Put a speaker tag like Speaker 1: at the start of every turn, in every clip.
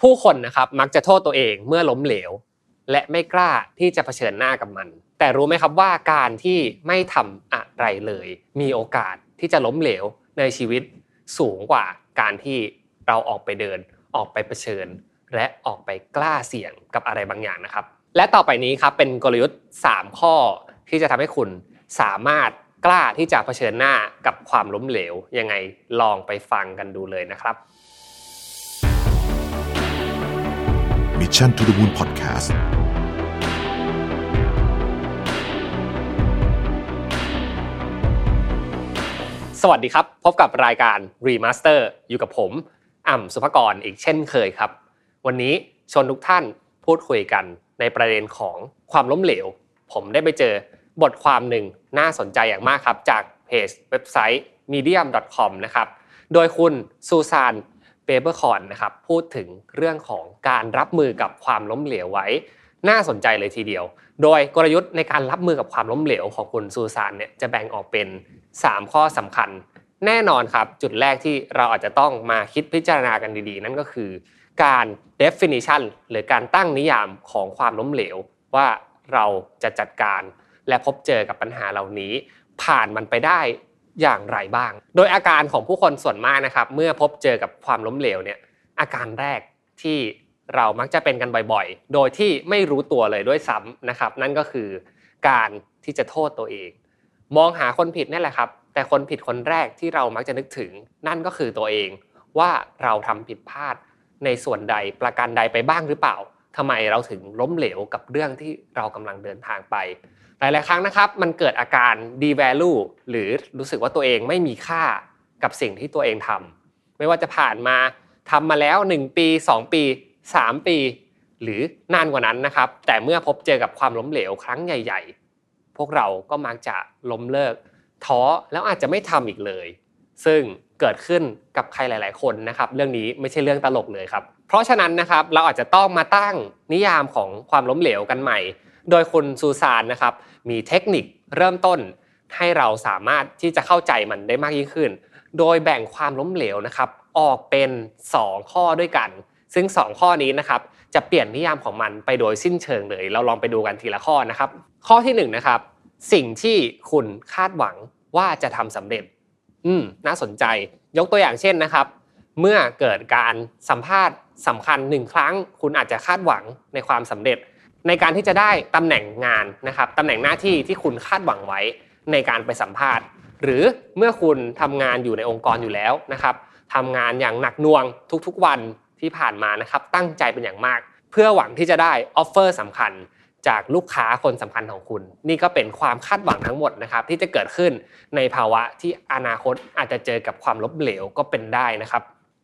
Speaker 1: ผู้คนนะครับมักจะโทษตัวเองเมื่อล้มเหลว และไม่กล้าที่จะเผชิญหน้ากับมัน แต่รู้ไหมครับว่าการที่ไม่ทำอะไรเลย มีโอกาสที่จะล้มเหลวในชีวิตสูงกว่าการที่เราออกไปเดิน ออกไปเผชิญ และออกไปกล้าเสี่ยงกับอะไรบางอย่างนะครับ และต่อไปนี้ครับเป็นกลยุทธ์ 3 ข้อที่จะทำให้คุณสามารถกล้าที่จะเผชิญหน้ากับความล้มเหลวยังไงลองไปฟังกันดูเลยนะครับ
Speaker 2: Mission to the Moon Podcast
Speaker 1: สวัสดีครับ พบกับรายการ Remaster อยู่กับผม อ่ำสุภกรอีกเช่นเคยครับ วันนี้ชวนทุกท่านพูดคุยกันในประเด็นของความล้มเหลว ผมได้ไปเจอบทความหนึ่งน่าสนใจอย่างมากครับ จากเพจเว็บไซต์ medium.com นะครับ โดยคุณซูซาน เปเปอร์คอนนะครับพูดถึงเรื่องของการรับมือกับความล้มเหลวไว้ น่าสนใจเลยทีเดียว โดยกลยุทธ์ในการรับมือกับความล้มเหลวของคุณซูซานเนี่ยจะแบ่งออกเป็น 3 ข้อสำคัญ แน่นอนครับ จุดแรกที่เราอาจจะต้องมาคิดพิจารณากันดีๆ นั่นก็คือการ definition หรือการตั้งนิยามของความล้มเหลว ว่าเราจะจัดการและพบเจอกับปัญหาเหล่านี้ ผ่านมันไปได้ อย่างไรบ้าง โดยอาการของผู้คนส่วนมากนะครับ เมื่อพบเจอกับความล้มเหลวเนี่ยอาการแรกที่เรามักจะเป็นกันบ่อยๆ โดยที่ไม่รู้ตัวเลยด้วยซ้ำนะครับ นั่นก็คือการที่จะโทษตัวเอง มองหาคนผิดนี่แหละครับ แต่คนผิดคนแรกที่เรามักจะนึกถึง นั่นก็คือตัวเองว่าเราทำผิดพลาดในส่วนใดประการใดไปบ้างหรือเปล่าทำไมเราถึงล้มเหลวกับเรื่องที่เรากำลังเดินทางไป หลาย ๆ ครั้งนะครับมันเกิดอาการ devalue หรือรู้สึกว่าตัวเองไม่มีค่ากับสิ่งที่ตัวเองทำไม่ว่าจะผ่านมาทำมาแล้ว 1 ปี 2 ปี 3 ปี หรือนานกว่านั้นนะครับ แต่เมื่อพบเจอกับความล้มเหลวครั้งใหญ่ ๆ พวกเราก็มักจะล้มเลิกท้อแล้วอาจจะไม่ทำอีกเลย ซึ่งเกิดขึ้นกับใครหลาย ๆ คนนะครับ เรื่องนี้ไม่ใช่เรื่องตลกเลยครับ เพราะฉะนั้นนะครับเราอาจจะต้องมาตั้งนิยามของความล้มเหลวกันใหม่ โดยคุณซูซานนะครับมีเทคนิคเริ่มต้นให้เราสามารถที่จะเข้าใจมันได้มากยิ่งขึ้น โดยแบ่งความล้มเหลวนะครับออกเป็น 2 ข้อด้วยกัน ซึ่ง 2 ข้อนี้นะครับจะเปลี่ยนนิยามของมันไปโดยสิ้นเชิงเลย เราลองไปดูกันทีละข้อนะครับ ข้อที่1นนะครับสิ่งที่คุณคาดหวังว่าจะทำสำเร็จ อืมน่าสนใจ ยกตัวอย่างเช่นนะครับ เมื่อเกิดการสัมภาษณ์สำคัญหนึ่งครั้ง คุณอาจจะคาดหวังในความสำเร็จ ในการที่จะได้ตำแหน่งงานนะครับตำแหน่งหน้าที่ที่คุณคาดหวังไว้ในการไปสัมภาษณ์ หรือเมื่อคุณทำงานอยู่ในองค์กรอยู่แล้วนะครับทำงานอย่างหนักหน่วงทุกๆวันที่ผ่านมานะครับตั้งใจเป็นอย่างมาก เพื่อหวังที่จะได้ offer สำคัญจากลูกค้าคนสำคัญของคุณ นี่ก็เป็นความคาดหวังทั้งหมดนะครับ ที่จะเกิดขึ้นในภาวะที่อนาคตอาจจะเจอกับความล้มเหลวก็เป็นได้นะครับ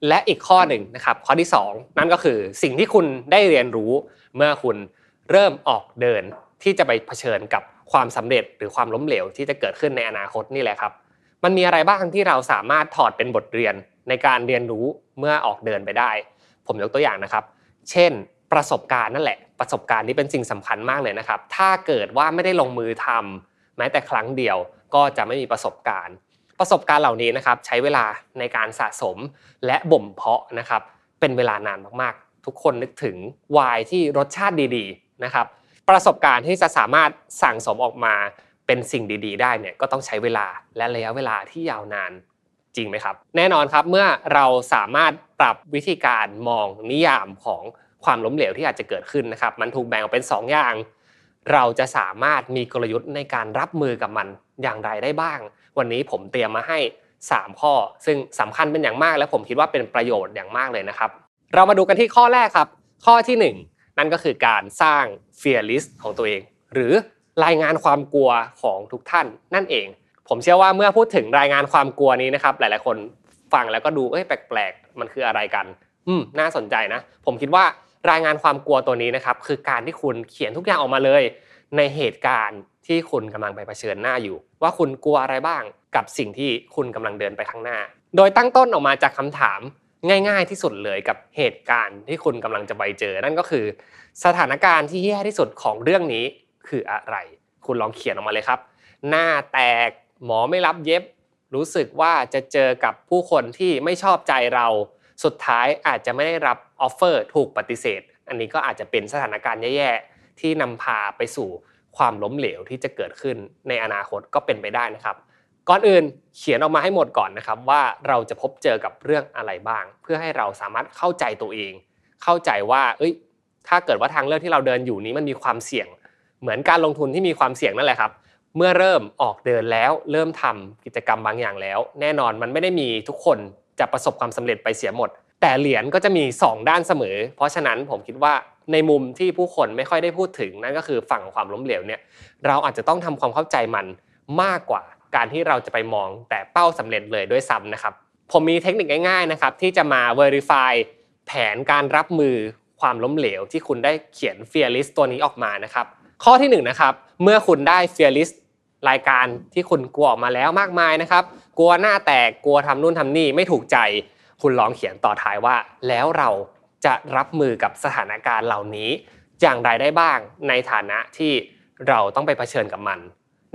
Speaker 1: และอีกข้อหนึ่งนะครับ ข้อที่ 2 นั่นก็คือสิ่งที่คุณได้เรียนรู้เมื่อคุณ เริ่มออกเดินที่จะไปเผชิญกับความสำเร็จหรือความล้มเหลวที่จะเกิดขึ้นในอนาคตนี่แหละครับ มันมีอะไรบ้างที่เราสามารถถอดเป็นบทเรียนในการเรียนรู้เมื่อออกเดินไปได้ ผมยกตัวอย่างนะครับ เช่น ประสบการณ์นั่นแหละ ประสบการณ์นี้เป็นสิ่งสำคัญมากเลยนะครับ ถ้าเกิดว่าไม่ได้ลงมือทำแม้แต่ครั้งเดียวก็จะไม่มีประสบการณ์ ประสบการณ์เหล่านี้นะครับ ใช้เวลาในการสะสมและบ่มเพาะนะครับ เป็นเวลานานมากๆ ทุกคนนึกถึงวายที่รสชาติดีๆ นะครับประสบการณ์ที่จะสามารถสั่งสมออกมาเป็นสิ่งดี ๆ ได้เนี่ยก็ต้องใช้เวลาและระยะเวลาที่ยาวนานจริงไหมครับ แน่นอนครับเมื่อเราสามารถปรับวิธีการมองนิยามของความล้มเหลวที่อาจจะเกิดขึ้นนะครับ มันถูกแบ่งออกเป็น 2 อย่าง เราจะสามารถมีกลยุทธ์ในการรับมือกับมันอย่างไรได้บ้าง วันนี้ผมเตรียมมาให้ 3 ข้อ ซึ่งสำคัญเป็นอย่างมากและผมคิดว่าเป็นประโยชน์อย่างมากเลยนะครับ เรามาดูกันที่ข้อแรกครับ ข้อที่ 1 นั่นก็คือการสร้าง fear list ของตัวเอง หรือรายงานความกลัวของทุกท่านนั่นเอง ผมเชื่อว่าเมื่อพูดถึงรายงานความกลัวนี้นะครับ หลายๆ คนฟังแล้วก็ดูเอ้ยแปลกๆ มันคืออะไรกัน อืมน่าสนใจนะ ผมคิดว่ารายงานความกลัวตัวนี้นะครับ คือการที่คุณเขียนทุกอย่างออกมาเลย ในเหตุการณ์ที่คุณกำลังไปเผชิญหน้าอยู่ ว่าคุณกลัวอะไรบ้างกับสิ่งที่คุณกำลังเดินไปข้างหน้า โดยตั้งต้นออกมาจากคำถาม ง่าย ๆ ที่สุดเลยกับเหตุการณ์ที่คุณกำลังจะไปเจอ นั่นก็คือ สถานการณ์ที่แย่ที่สุดของเรื่องนี้คืออะไร คุณลองเขียนออกมาเลยครับ หน้าแตกหมอไม่รับเย็บ รู้สึกว่าจะเจอกับผู้คนที่ไม่ชอบใจเราสุดท้ายอาจจะไม่ได้รับออฟเฟอร์ถูกปฏิเสธ อันนี้ก็อาจจะเป็นสถานการณ์แย่ๆที่นำพาไปสู่ความล้มเหลวที่จะเกิดขึ้นในอนาคตก็เป็นไปได้นะครับ ก่อนอื่นเขียนออกมาให้หมดก่อนนะครับว่าเราจะพบเจอกับเรื่องอะไรบ้าง เพื่อให้เราสามารถเข้าใจตัวเอง เข้าใจว่า เอ้ย ถ้าเกิดว่าทางเลือกที่เราเดินอยู่นี้มันมีความเสี่ยง เหมือนการลงทุนที่มีความเสี่ยงนั่นแหละครับ เมื่อเริ่มออกเดินแล้ว เริ่มทำกิจกรรมบางอย่างแล้ว แน่นอนมันไม่ได้มีทุกคนจะประสบความสำเร็จไปเสียหมด แต่เหรียญก็จะมี 2 ด้านเสมอ เพราะฉะนั้นผมคิดว่าในมุมที่ผู้คนไม่ค่อยได้พูดถึงนั่นก็คือฝั่งความล้มเหลวเนี่ยเราอาจจะต้องทำความเข้าใจมันมากกว่า การที่เราจะไปมองแต่เป้าสำเร็จเลยด้วยซ้ำนะครับ ผมมีเทคนิคง่ายๆนะครับที่จะมา verify แผนการรับมือความล้มเหลวที่คุณได้เขียน fear list ตัวนี้ออกมานะครับ ข้อที่1นนะครับเมื่อคุณได้ fear list รายการที่คุณกลัวออกมาแล้วมากมายนะครับ กลัวหน้าแตกกลัวทำนู่นทำนี่ไม่ถูกใจ คุณลองเขียนต่อท้ายว่า แล้วเราจะรับมือกับสถานการณ์เหล่านี้ อย่างไรได้บ้างในฐานะที่เราต้องไปเผชิญกับมัน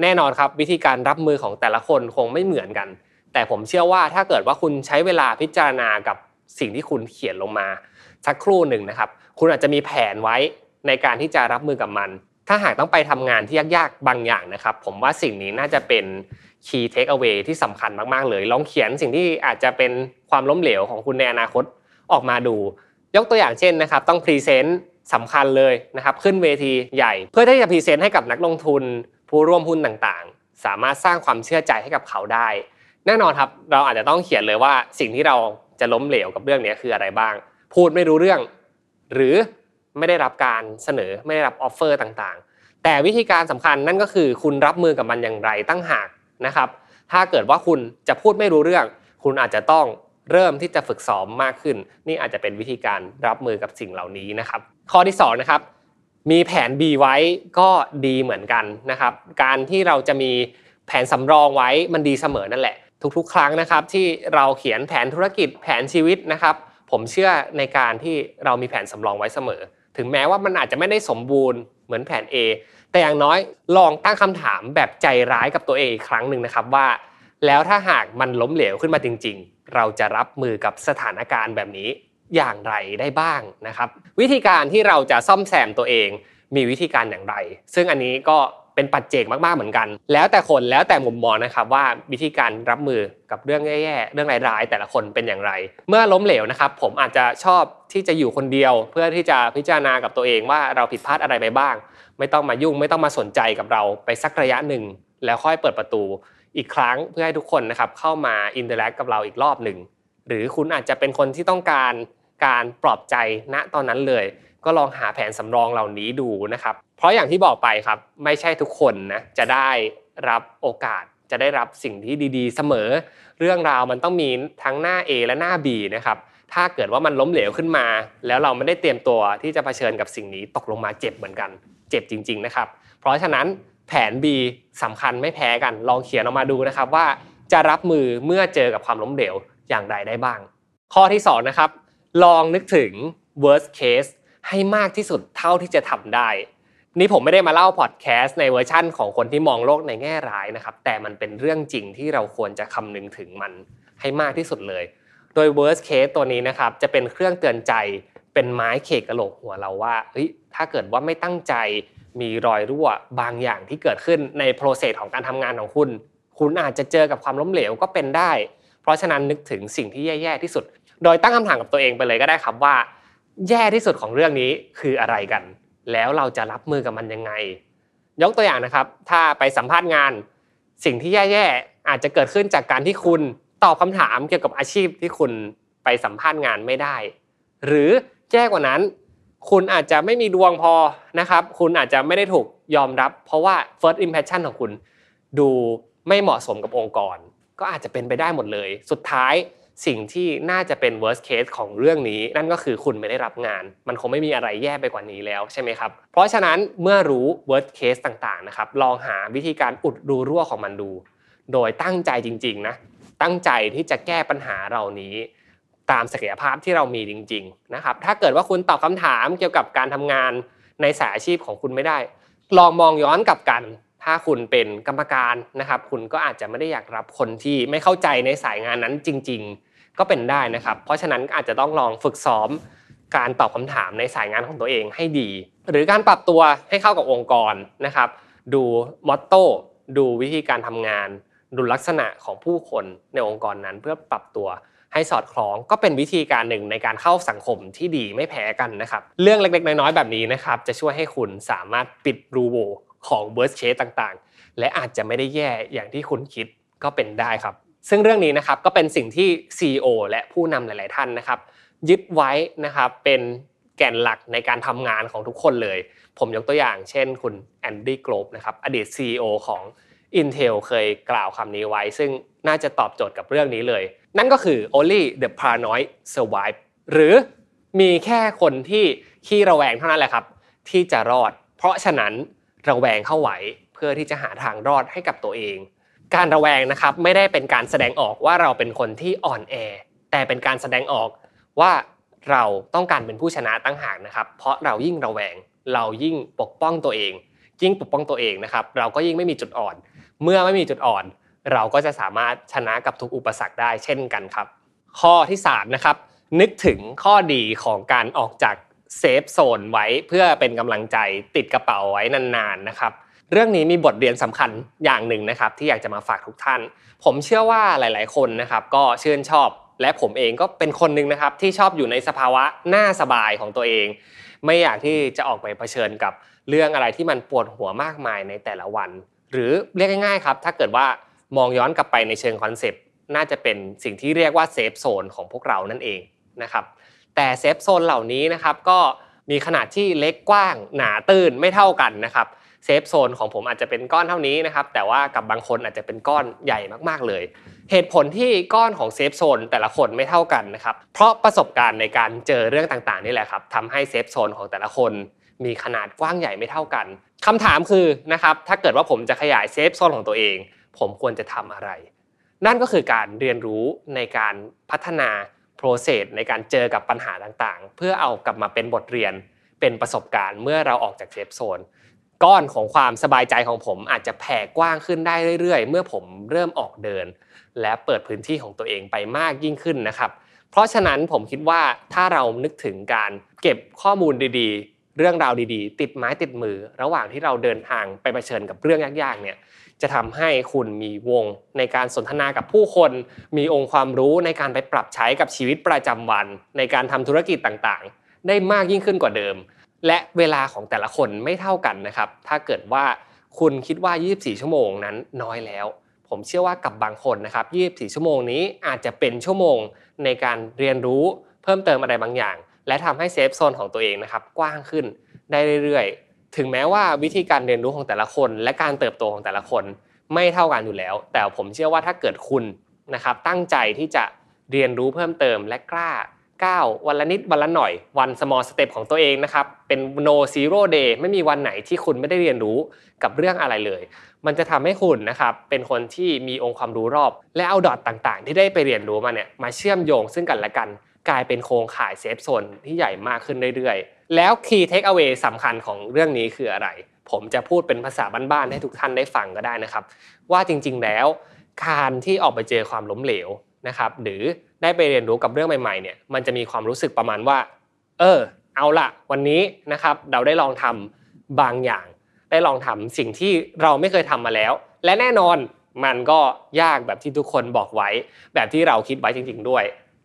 Speaker 1: แน่นอนครับวิธีการรับมือของแต่ละคนคงไม่เหมือนกัน แต่ผมเชื่อว่าถ้าเกิดว่าคุณใช้เวลาพิจารณากับสิ่งที่คุณเขียนลงมา สักครู่หนึ่งนะครับ คุณอาจจะมีแผนไว้ในการที่จะรับมือกับมัน ถ้าหากต้องไปทำงานที่ยากๆบางอย่างนะครับ ผมว่าสิ่งนี้น่าจะเป็น key take away ที่สำคัญมากๆเลย ลองเขียนสิ่งที่อาจจะเป็นความล้มเหลวของคุณในอนาคตออกมาดู ยกตัวอย่างเช่นนะครับ ต้องพรีเซนต์สำคัญเลยนะครับ ขึ้นเวทีใหญ่ เพื่อที่จะ present ให้กับนักลงทุน ผู้ร่วมหุ้นต่างๆ สามารถสร้างความเชื่อใจให้กับเขาได้ แน่นอนครับเราอาจจะต้องเขียนเลยว่าสิ่งที่เราจะล้มเหลวกับเรื่องนี้คืออะไรบ้าง พูดไม่รู้เรื่อง หรือไม่ได้รับการเสนอไม่ได้รับ offer ต่างๆ แต่วิธีการสำคัญนั่นก็คือคุณรับมือกับมันอย่างไรต่างหากนะครับ ถ้าเกิดว่าคุณจะพูดไม่รู้เรื่อง คุณอาจจะต้องเริ่มที่จะฝึกซ้อมมากขึ้น นี่อาจจะเป็นวิธีการรับมือกับสิ่งเหล่านี้นะครับ ข้อที่2นะครับ มีแผน B ไว้ก็ดีเหมือนกันนะครับ การที่เราจะมีแผนสำรองไว้มันดีเสมอนั่นแหละ ทุกๆ ครั้งนะครับ ที่เราเขียนแผนธุรกิจแผนชีวิตนะครับ ผมเชื่อในการที่เรามีแผนสำรองไว้เสมอ ถึงแม้ว่ามันอาจจะไม่ได้สมบูรณ์เหมือนแผน A แต่อย่างน้อยลองตั้งคำถามแบบใจร้ายกับตัวเองอีกครั้งหนึ่งนะครับว่า แล้วถ้าหากมันล้มเหลวขึ้นมาจริง ๆ เราจะรับมือกับสถานการณ์แบบนี้ อย่างไรได้บ้างนะครับ วิธีการที่เราจะซ่อมแซมตัวเองมีวิธีการอย่างไร ซึ่งอันนี้ก็เป็นปัจเจกมากๆเหมือนกัน แล้วแต่คนแล้วแต่มุมมองนะครับว่าวิธีการรับมือกับเรื่องแย่ๆเรื่องร้ายๆแต่ละคนเป็นอย่างไร เมื่อล้มเหลวนะครับ ผมอาจจะชอบที่จะอยู่คนเดียว เพื่อที่จะพิจารณากับตัวเองว่าเราผิดพลาดอะไรไปบ้าง ไม่ต้องมายุ่งไม่ต้องมาสนใจกับเราไปสักระยะหนึ่ง แล้วค่อยเปิดประตู อีกครั้งเพื่อให้ทุกคนนะครับเข้ามา interact กับเราอีกรอบหนึ่งหรือคุณอาจจะเป็นคนที่ต้องการ การปลอบใจณตอนนั้นเลย ก็ลองหาแผนสำรองเหล่านี้ดูนะครับ เพราะอย่างที่บอกไปครับ ไม่ใช่ทุกคนนะจะได้รับโอกาสจะได้รับสิ่งที่ดีๆ เสมอ เรื่องราวมันต้องมีทั้งหน้า A และหน้า B นะครับถ้าเกิดว่ามันล้มเหลวขึ้นมา แล้วเราไม่ได้เตรียมตัวที่จะเผชิญกับสิ่งนี้ตกลงมาเจ็บเหมือนกัน เจ็บจริง ๆ นะครับ เพราะฉะนั้นแผน B สำคัญไม่แพ้กัน ลองเขียนออกมาดูนะครับว่าจะรับมือเมื่อเจอกับความล้มเหลวอย่างไรได้บ้าง ข้อที่2นะครับ ลองนึกถึง worst case ให้มากที่สุดเท่าที่จะทำได้ นี่ผมไม่ได้มาเล่าพอดแคสต์ในเวอร์ชั่นของคนที่มองโลกในแง่ร้ายนะครับ แต่มันเป็นเรื่องจริงที่เราควรจะคำนึงถึงมันให้มากที่สุดเลย โดย worst case ตัวนี้นะครับ จะเป็นเครื่องเตือนใจ เป็นไม้เขกกระโหลกหัวเราว่าเฮ้ยถ้าเกิดว่าไม่ตั้งใจมีรอยรั่วบางอย่างที่เกิดขึ้นในโปรเซสของการทำงานของคุณ คุณอาจจะเจอกับความล้มเหลวก็เป็นได้ เพราะฉะนั้นนึกถึงสิ่งที่แย่ๆที่สุด โดยตั้งคำถามกับตัวเองไปเลยก็ได้ครับว่า แย่ที่สุดของเรื่องนี้คืออะไรกัน แล้วเราจะรับมือกับมันยังไง ยกตัวอย่างนะครับ ถ้าไปสัมภาษณ์งาน สิ่งที่แย่ๆอาจจะเกิดขึ้นจากการที่คุณตอบคำถามเกี่ยวกับอาชีพที่คุณไปสัมภาษณ์งานไม่ได้ หรือแย่กว่านั้น คุณอาจจะไม่มีดวงพอนะครับ คุณอาจจะไม่ได้ถูกยอมรับ เพราะว่า first impression ของคุณ ดูไม่เหมาะสมกับองค์กร ก็อาจจะเป็นไปได้หมดเลย สุดท้าย สิ่งที่น่าจะเป็น worst case ของเรื่องนี้ นั่นก็คือคุณไม่ได้รับงาน มันคงไม่มีอะไรแย่ไปกว่านี้แล้วใช่ไหมครับ เพราะฉะนั้นเมื่อรู้ worst case ต่างๆนะครับลองหาวิธีการอุดรูรั่วของมันดู โดยตั้งใจจริงๆนะตั้งใจที่จะแก้ปัญหาเหล่านี้ ตามศักยภาพที่เรามีจริงๆนะครับถ้าเกิดว่าคุณตอบคำถามเกี่ยวกับการทำงานในสายอาชีพของคุณไม่ได้ ลองมองย้อนกลับกัน ถ้าคุณเป็นกรรมการนะครับ คุณก็อาจจะไม่ได้อยากรับคนที่ไม่เข้าใจในสายงานนั้นจริง ก็เป็นได้นะครับ เพราะฉะนั้นอาจจะต้องลองฝึกซ้อมการตอบคำถามในสายงานของตัวเองให้ดี หรือการปรับตัวให้เข้ากับองค์กรนะครับ ดูมอตโต้ดูวิธีการทำงาน ดูลักษณะของผู้คนในองค์กรนั้น เพื่อปรับตัวให้สอดคล้องก็เป็นวิธีการหนึ่งในการเข้าสังคมที่ดีไม่แพ้กันนะครับ เรื่องเล็กๆ น้อยๆ แบบนี้นะครับจะช่วยให้คุณสามารถปิดรูโวของ worst case ต่างๆ และอาจจะไม่ได้แย่อย่างที่คุณคิดก็เป็นได้ครับ ซึ่งเรื่องนี้นะครับก็เป็นสิ่งที่ CEO และผู้นำหลาย ๆ ท่านนะครับ ยึดไว้นะครับเป็นแก่นหลักในการทำงานของทุกคนเลย ผมยกตัวอย่างเช่นคุณแอนดี้โกรฟนะครับอดีต CEO ของ Intel เคยกล่าวคำนี้ไว้ ซึ่งน่าจะตอบโจทย์กับเรื่องนี้เลย นั่นก็คือ only the paranoid survive หรือมีแค่คนที่ขี้ระแวงเท่านั้นแหละครับ ที่จะรอด เพราะฉะนั้นระแวงเข้าไว้เพื่อที่จะหาทางรอดให้กับตัวเอง การระแวงนะครับไม่ได้เป็นการแสดงออกว่าเราเป็นคนที่อ่อนแอแต่เป็นการแสดงออกว่าเราต้องการเป็นผู้ชนะตั้งหากนะครับ เพราะเรายิ่งระแวง เรายิ่งปกป้องตัวเอง ยิ่งปกป้องตัวเองนะครับ เราก็ยิ่งไม่มีจุดอ่อน เมื่อไม่มีจุดอ่อน เราก็จะสามารถชนะกับทุกอุปสรรคได้เช่นกันครับ ข้อที่3นะครับนึกถึงข้อดีของการออกจากเซฟโซนไว้เพื่อเป็นกำลังใจติดกระเป๋าไว้นานๆนะครับ เรื่องนี้มีบทเรียนสำคัญอย่างหนึ่งนะครับ ที่อยากจะมาฝากทุกท่าน ผมเชื่อว่าหลาย ๆ คนนะครับ ก็ชื่นชอบและผมเองก็เป็นคนหนึ่งนะครับ ที่ชอบอยู่ในสภาวะน่าสบายของตัวเอง ไม่อยากที่จะออกไปเผชิญกับเรื่องอะไรที่มันปวดหัวมากมายในแต่ละวัน หรือเรียกง่าย ๆ ครับ ถ้าเกิดว่ามองย้อนกลับไปในเชิง concept น่าจะเป็นสิ่งที่เรียกว่า safe zone ของพวกเรานั่นเองนะครับแต่ safe zone เหล่านี้นะครับก็มีขนาดที่เล็กกว้างหนาตื้นไม่เท่ากันนะครับ safe zone ของผมอาจจะเป็นก้อนเท่านี้นะครับแต่ว่ากับบางคนอาจจะเป็นก้อนใหญ่มากๆเลย เหตุผลที่ก้อนของ safe zone แต่ละคนไม่เท่ากันนะครับเพราะประสบการณ์ในการเจอเรื่องต่างๆนี่แหละครับทำให้ safe zone ของแต่ละคนมีขนาดกว้างใหญ่ไม่เท่ากันคำถามคือนะครับถ้าเกิดว่าผมจะขยาย safe zone ของตัวเอง ผมควรจะทำอะไร นั่นก็คือการเรียนรู้ในการพัฒนา process ในการเจอกับปัญหาต่างๆ เพื่อเอากลับมาเป็นบทเรียนเป็นประสบการณ์เมื่อเราออกจากเซฟโซน ก้อนของความสบายใจของผมอาจจะแผ่กว้างขึ้นได้เรื่อยๆ เมื่อผมเริ่มออกเดิน และเปิดพื้นที่ของตัวเองไปมากยิ่งขึ้นนะครับ เพราะฉะนั้นผมคิดว่าถ้าเรานึกถึงการเก็บข้อมูลดีๆ เรื่องราวดีๆ ติดไม้ติดมือ ระหว่างที่เราเดินทางไปเผชิญกับเรื่องยากๆเนี่ยจะทำให้คุณมีวงในการสนทนากับผู้คน มีองค์ความรู้ในการไปปรับใช้กับชีวิตประจำวัน ในการทำธุรกิจต่างๆ ได้มากยิ่งขึ้นกว่าเดิม และเวลาของแต่ละคนไม่เท่ากันนะครับ ถ้าเกิดว่าคุณคิดว่า 24 ชั่วโมงนั้นน้อยแล้ว ผมเชื่อว่ากับบางคนนะครับ 24 ชั่วโมงนี้อาจจะเป็นชั่วโมงในการเรียนรู้เพิ่มเติมอะไรบางอย่าง และทำให้เซฟโซนของตัวเองนะครับกว้างขึ้นได้เรื่อยๆ ถึงแม้ว่าวิธีการเรียนรู้ของแต่ละคน และการเติบโตของแต่ละคน ไม่เท่ากันอยู่แล้ว แต่ผมเชื่อว่าถ้าเกิดคุณนะครับตั้งใจที่จะเรียนรู้เพิ่มเติมและกล้า ก้าววันละนิดวันละหน่อยวัน small step ของตัวเองนะครับเป็น no zero day ไม่มีวันไหนที่คุณไม่ได้เรียนรู้กับเรื่องอะไรเลย มันจะทำให้คุณนะครับเป็นคนที่มีองค์ความรู้รอบ และเอาดอทต่างๆ ที่ได้ไปเรียนรู้มาเนี่ยมาเชื่อมโยงซึ่งกันและกัน กลายเป็นโครงข่ายเซฟโซนที่ใหญ่มากขึ้นเรื่อยๆ แล้ว key take away สำคัญของเรื่องนี้คืออะไร ผมจะพูดเป็นภาษาบ้านๆให้ทุกท่านได้ฟังก็ได้นะครับ ว่าจริง ๆ แล้วการที่ออกไปเจอความล้มเหลว นะครับหรือได้ไปเรียนรู้กับเรื่องใหม่ๆเนี่ยมันจะมีความรู้สึกประมาณว่า เออ เอาละวันนี้นะครับเราได้ลองทำบางอย่าง ได้ลองทำสิ่งที่เราไม่เคยทำมาแล้ว และแน่นอนมันก็ยากแบบที่ทุกคนบอกไว้ แบบที่เราคิดไว้จริง ๆ ด้วย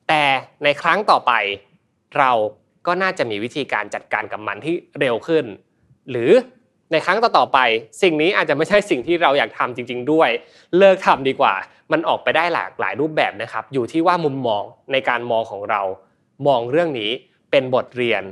Speaker 1: แต่ในครั้งต่อไปเราก็น่าจะมีวิธีการจัดการกับมันที่เร็วขึ้น หรือ ในครั้งต่อๆไป สิ่งนี้อาจจะไม่ใช่สิ่งที่เราอยากทำจริง ๆ ด้วย เลิกทำดีกว่า มันออกไปได้หลากหลายรูปแบบนะครับ อยู่ที่ว่ามุมมองในการมองของเรา มองเรื่องนี้เป็นบทเรียน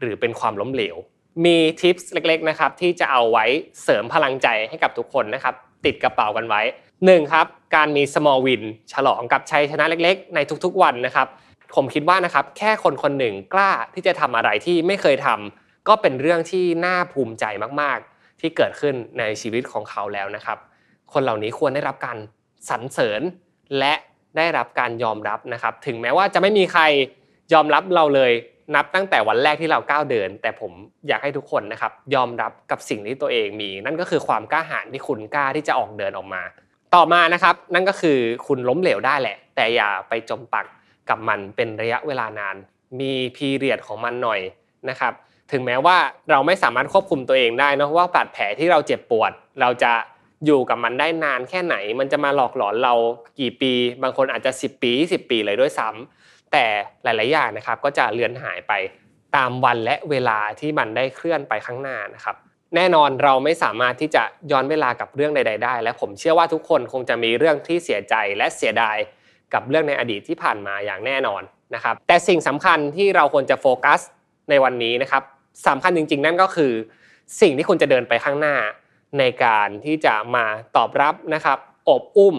Speaker 1: หรือเป็นความล้มเหลว มีทิปส์เล็กๆนะครับที่จะเอาไว้เสริมพลังใจให้กับทุกคนนะครับติดกระเป๋ากันไว้หนึ่งครับการมี small win ฉลองกับชัยชนะเล็กๆ ในทุกๆวันนะครับ ผมคิดว่านะครับแค่คนคนหนึ่งกล้าที่จะทำอะไรที่ไม่เคยทำ ก็เป็นเรื่องที่น่าภูมิใจมากๆ ที่เกิดขึ้นในชีวิตของเขาแล้วนะครับ คนเหล่านี้ควรได้รับการสรรเสริญและได้รับการยอมรับนะครับ ถึงแม้ว่าจะไม่มีใครยอมรับเราเลยนับตั้งแต่วันแรกที่เราก้าวเดิน แต่ผมอยากให้ทุกคนนะครับ ยอมรับกับสิ่งที่ตัวเองมี นั่นก็คือความกล้าหาญที่คุณกล้าที่จะออกเดินออกมา ต่อมานะครับ นั่นก็คือคุณล้มเหลวได้แหละ แต่อย่าไปจมปักกับมันเป็นระยะเวลานาน มีพีเรียดของมันหน่อยนะครับ ถึงแม้ว่าเราไม่สามารถควบคุมตัวเองได้นะว่าบาดแผลที่เราเจ็บปวด เราจะอยู่กับมันได้นานแค่ไหน มันจะมาหลอกหลอนเรากี่ปี บางคนอาจจะ 10 ปี10ปีเลยด้วยซ้ำแต่หลาย ๆ อย่างนะครับ ก็จะเลือนหายไปตามวันและเวลาที่มันได้เคลื่อนไปข้างหน้านะครับ แน่นอนเราไม่สามารถที่จะย้อนเวลากับเรื่องใด ๆ ได้ และผมเชื่อว่าทุกคนคงจะมีเรื่องที่เสียใจและเสียดายกับเรื่องในอดีตที่ผ่านมาอย่างแน่นอนนะครับ แต่สิ่งสำคัญที่เราควรจะโฟกัสในวันนี้นะครับ สำคัญจริง ๆ นั่นก็คือ สิ่งที่คุณจะเดินไปข้างหน้าในการที่จะมาตอบรับนะครับอบอุ้ม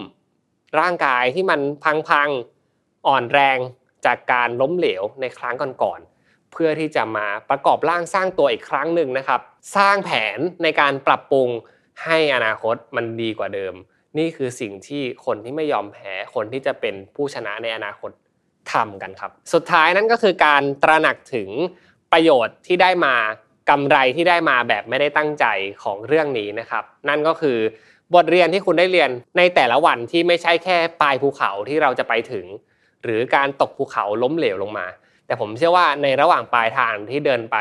Speaker 1: ร่างกายที่มันพังๆอ่อนแรงจากการล้มเหลวในครั้งก่อนๆเพื่อที่จะมาประกอบร่างสร้างตัวอีกครั้งหนึ่งนะครับ สร้างแผนในการปรับปรุงให้อนาคตมันดีกว่าเดิม นี่คือสิ่งที่คนที่ไม่ยอมแพ้คนที่จะเป็นผู้ชนะในอนาคตทำกันครับ สุดท้ายนั่นก็คือการตระหนักถึง ประโยชน์ที่ได้มากำไรที่ได้มาแบบไม่ได้ตั้งใจของเรื่องนี้นะครับ นั่นก็คือบทเรียนที่คุณได้เรียนในแต่ละวันที่ไม่ใช่แค่ปลายภูเขาที่เราจะไปถึง หรือการตกภูเขาล้มเหลวลงมา แต่ผมเชื่อว่าในระหว่างปลายทางที่เดินไป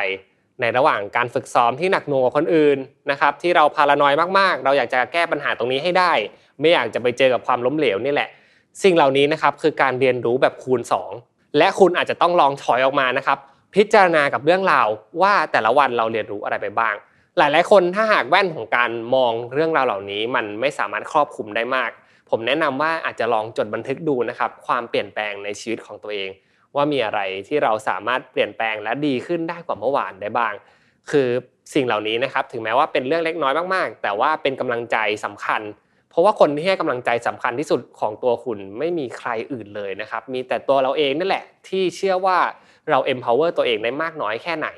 Speaker 1: ในระหว่างการฝึกซ้อมที่หนักหน่วงกว่าคนอื่นนะครับที่เราพารานอยมากๆ เราอยากจะแก้ปัญหาตรงนี้ให้ได้ ไม่อยากจะไปเจอกับความล้มเหลวนี่แหละ สิ่งเหล่านี้นะครับคือการเรียนรู้แบบคูณ 2 และคุณอาจจะต้องลองถอยออกมานะครับ พิจารณากับเรื่องราวว่าแต่ละวันเราเรียนรู้อะไรไปบ้าง หลาย ๆ คนถ้าหากแว่นของการมองเรื่องราวเหล่านี้ มันไม่สามารถครอบคลุมได้มาก ผมแนะนำว่าอาจจะลองจดบันทึกดูนะครับความเปลี่ยนแปลงในชีวิตของตัวเอง ว่ามีอะไรที่เราสามารถเปลี่ยนแปลงและดีขึ้นได้กว่าเมื่อวานได้บ้าง คือสิ่งเหล่านี้นะครับถึงแม้ว่าเป็นเรื่องเล็กน้อยมากๆ แต่ว่าเป็นกำลังใจสำคัญ เพราะว่าคนที่ให้กำลังใจสำคัญที่สุดของตัวคุณไม่มีใครอื่นเลยนะครับมีแต่ตัวเราเองนั่นแหละที่เชื่อว่า เรา empower ตัวเองได้มากน้อยแค่ไหน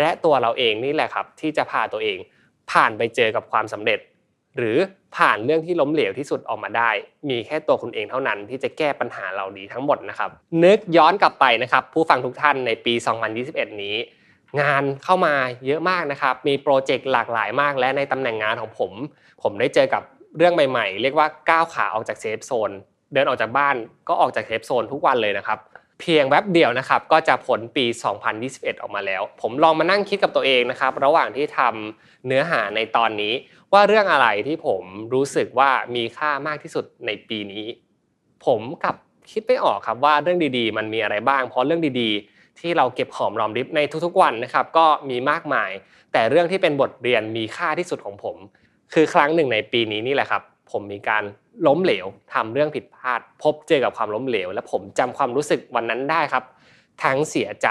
Speaker 1: และตัวเราเองนี่แหละครับ ที่จะพาตัวเองผ่านไปเจอกับความสำเร็จ หรือผ่านเรื่องที่ล้มเหลวที่สุดออกมาได้ มีแค่ตัวคุณเองเท่านั้นที่จะแก้ปัญหาเหล่านี้ทั้งหมดนะครับ นึกย้อนกลับไปนะครับ ผู้ฟังทุกท่านในปี 2021 นี้ งานเข้ามาเยอะมากนะครับ มีโปรเจกต์หลากหลายมาก และในตำแหน่งงานของผม ผมได้เจอกับเรื่องใหม่ ๆ เรียกว่าก้าวขาออกจาก safe zone เดินออกจากบ้านก็ออกจาก safe zone ทุกวันเลยนะครับ เพียงแวบเดียวนะครับก็จะพ้นปี 2021 ออกมาแล้ว ผมลองมานั่งคิดกับตัวเองนะครับ ระหว่างที่ทำเนื้อหาในตอนนี้ ว่าเรื่องอะไรที่ผมรู้สึกว่ามีค่ามากที่สุดในปีนี้ ผมกับคิดไม่ออกครับว่าเรื่องดีๆ มันมีอะไรบ้าง เพราะเรื่องดีๆ ที่เราเก็บหอมรอมริบในทุกๆวันนะครับก็มีมากมาย แต่เรื่องที่เป็นบทเรียนมีค่าที่สุดของผม คือครั้งหนึ่งในปีนี้นี่แหละครับ ผมมีการล้มเหลวทำเรื่องผิดพลาด พบเจอกับความล้มเหลว และผมจำความรู้สึกวันนั้นได้ครับ ทั้งเสียใจ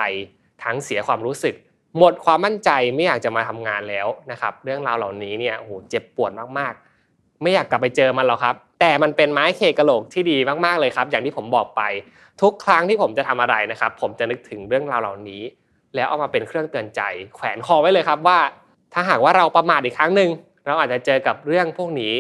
Speaker 1: ทั้งเสียความรู้สึก หมดความมั่นใจไม่อยากจะมาทำงานแล้วนะครับ เรื่องราวเหล่านี้เนี่ยโอ้โหเจ็บปวดมากๆ ไม่อยากกลับไปเจอมันหรอกครับ แต่มันเป็นไม้เคกะโหลกที่ดีมากๆเลยครับ อย่างที่ผมบอกไป ทุกครั้งที่ผมจะทำอะไรนะครับ ผมจะนึกถึงเรื่องราวเหล่านี้ แล้วเอามาเป็นเครื่องเตือนใจ แขวนคอไว้เลยครับว่า ถ้าหากว่าเราประมาทอีกครั้งหนึ่งเราอาจจะเจอกับเรื่องพวกนี้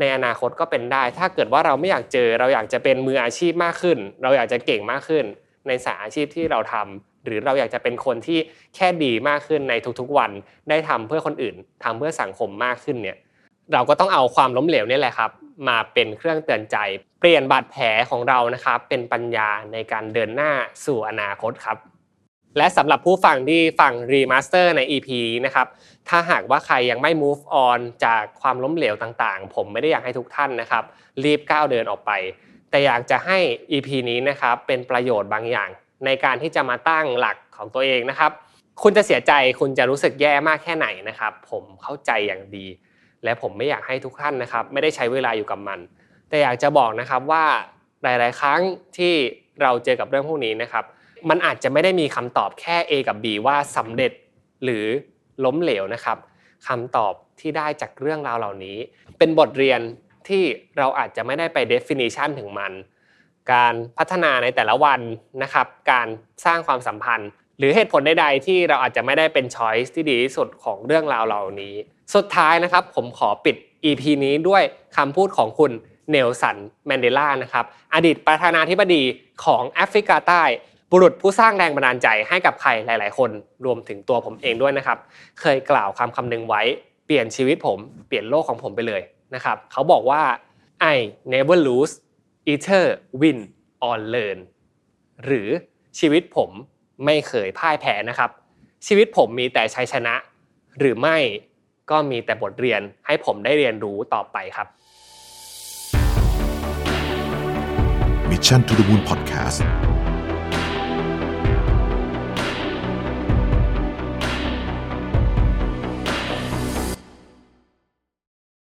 Speaker 1: ในอนาคตก็เป็นได้ ถ้าเกิดว่าเราไม่อยากเจอ เราอยากจะเป็นมืออาชีพมากขึ้น เราอยากจะเก่งมากขึ้น ในสายอาชีพที่เราทำหรือเราอยากจะเป็นคนที่แค่ดีมากขึ้นในทุกๆวัน ได้ทำเพื่อคนอื่นทำเพื่อสังคมมากขึ้นเนี่ยเราก็ต้องเอาความล้มเหลวนี่แหละครับ มาเป็นเครื่องเตือนใจ เปลี่ยนบาดแผลของเรานะครับ เป็นปัญญาในการเดินหน้าสู่อนาคตครับ และสำหรับผู้ฟังที่ฟัง Remaster ใน EP นี้นะครับ ถ้าหากว่าใครยังไม่ move on จากความล้มเหลวต่างๆ ผมไม่ได้อยากให้ทุกท่านนะครับ รีบก้าวเดินออกไป แต่อยากจะให้ EP นี้นะครับเป็นประโยชน์บางอย่าง ในการที่จะมาตั้งหลักของตัวเองนะครับ คุณจะเสียใจคุณจะรู้สึกแย่มากแค่ไหนนะครับ ผมเข้าใจอย่างดี และผมไม่อยากให้ทุกท่านนะครับ ไม่ได้ใช้เวลาอยู่กับมัน แต่อยากจะบอกนะครับว่าหลาย ๆ ครั้งที่เราเจอกับเรื่องพวกนี้นะครับ มันอาจจะไม่ได้มีคำตอบแค่ A กับ B ว่าสำเร็จหรือล้มเหลวนะครับคำตอบที่ได้จากเรื่องราวเหล่านี้ เป็นบทเรียนที่เราอาจจะไม่ได้ไป definition ถึงมัน การพัฒนาในแต่ละวันนะครับ การสร้างความสัมพันธ์ หรือเหตุผลใดๆที่เราอาจจะไม่ได้เป็น choice ที่ดีที่สุดของเรื่องราวเหล่านี้ สุดท้ายนะครับ ผมขอปิด EP นี้ด้วยคำพูดของคุณเนลสันแมนเดลานะครับ อดีตประธานาธิบดีของแอฟริกาใต้ บุรุษผู้สร้างแรงบันดาลใจให้กับใครหลาย ๆ คนรวมถึงตัวผมเองด้วยนะครับ เคยกล่าวคำคำหนึ่งไว้เปลี่ยนชีวิตผมเปลี่ยนโลกของผมไปเลยนะครับเขาบอกว่า I never lose either win or learn หรือชีวิตผมไม่เคยพ่ายแพ้นะครับ ชีวิตผมมีแต่ชัยชนะ หรือไม่ก็มีแต่บทเรียนให้ผมได้เรียนรู้ต่อไปครับ
Speaker 2: Mission to the Moon Podcast